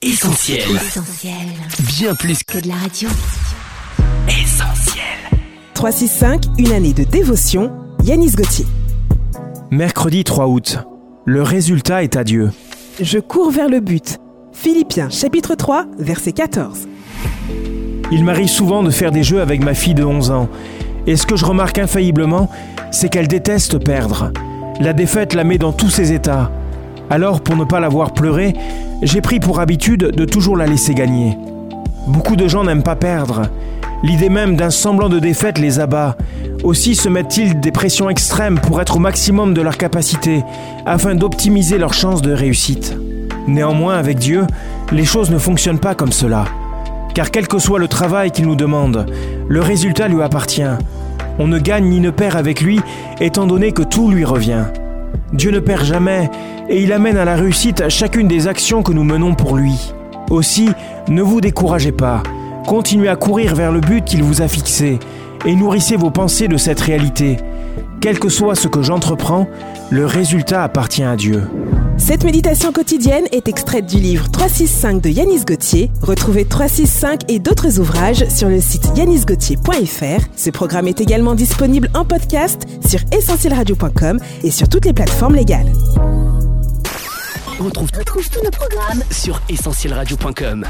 Essentiel. Essentiel. Bien plus Que de la radio. qu'essentiel. 365, une année de dévotion, Yanis Gauthier. Mercredi 3 août. Le résultat est à Dieu. Je cours vers le but. Philippiens chapitre 3, verset 14. Il m'arrive souvent de faire des jeux avec ma fille de 11 ans. Et ce que je remarque infailliblement, c'est qu'elle déteste perdre. La défaite la met dans tous ses états. Alors, pour ne pas la voir pleurer, j'ai pris pour habitude de toujours la laisser gagner. Beaucoup de gens n'aiment pas perdre. L'idée même d'un semblant de défaite les abat. Aussi se mettent-ils des pressions extrêmes pour être au maximum de leur capacité, afin d'optimiser leurs chances de réussite. Néanmoins, avec Dieu, les choses ne fonctionnent pas comme cela. Car quel que soit le travail qu'il nous demande, le résultat lui appartient. On ne gagne ni ne perd avec lui, étant donné que tout lui revient. Dieu ne perd jamais, et il amène à la réussite chacune des actions que nous menons pour lui. Aussi, ne vous découragez pas. Continuez à courir vers le but qu'il vous a fixé, et nourrissez vos pensées de cette réalité. Quel que soit ce que j'entreprends, le résultat appartient à Dieu. Cette méditation quotidienne est extraite du livre 365 de Yanis Gauthier. Retrouvez 365 et d'autres ouvrages sur le site yanisgauthier.fr. Ce programme est également disponible en podcast sur essentielradio.com et sur toutes les plateformes légales. On retrouve, tous nos programmes sur essentielradio.com.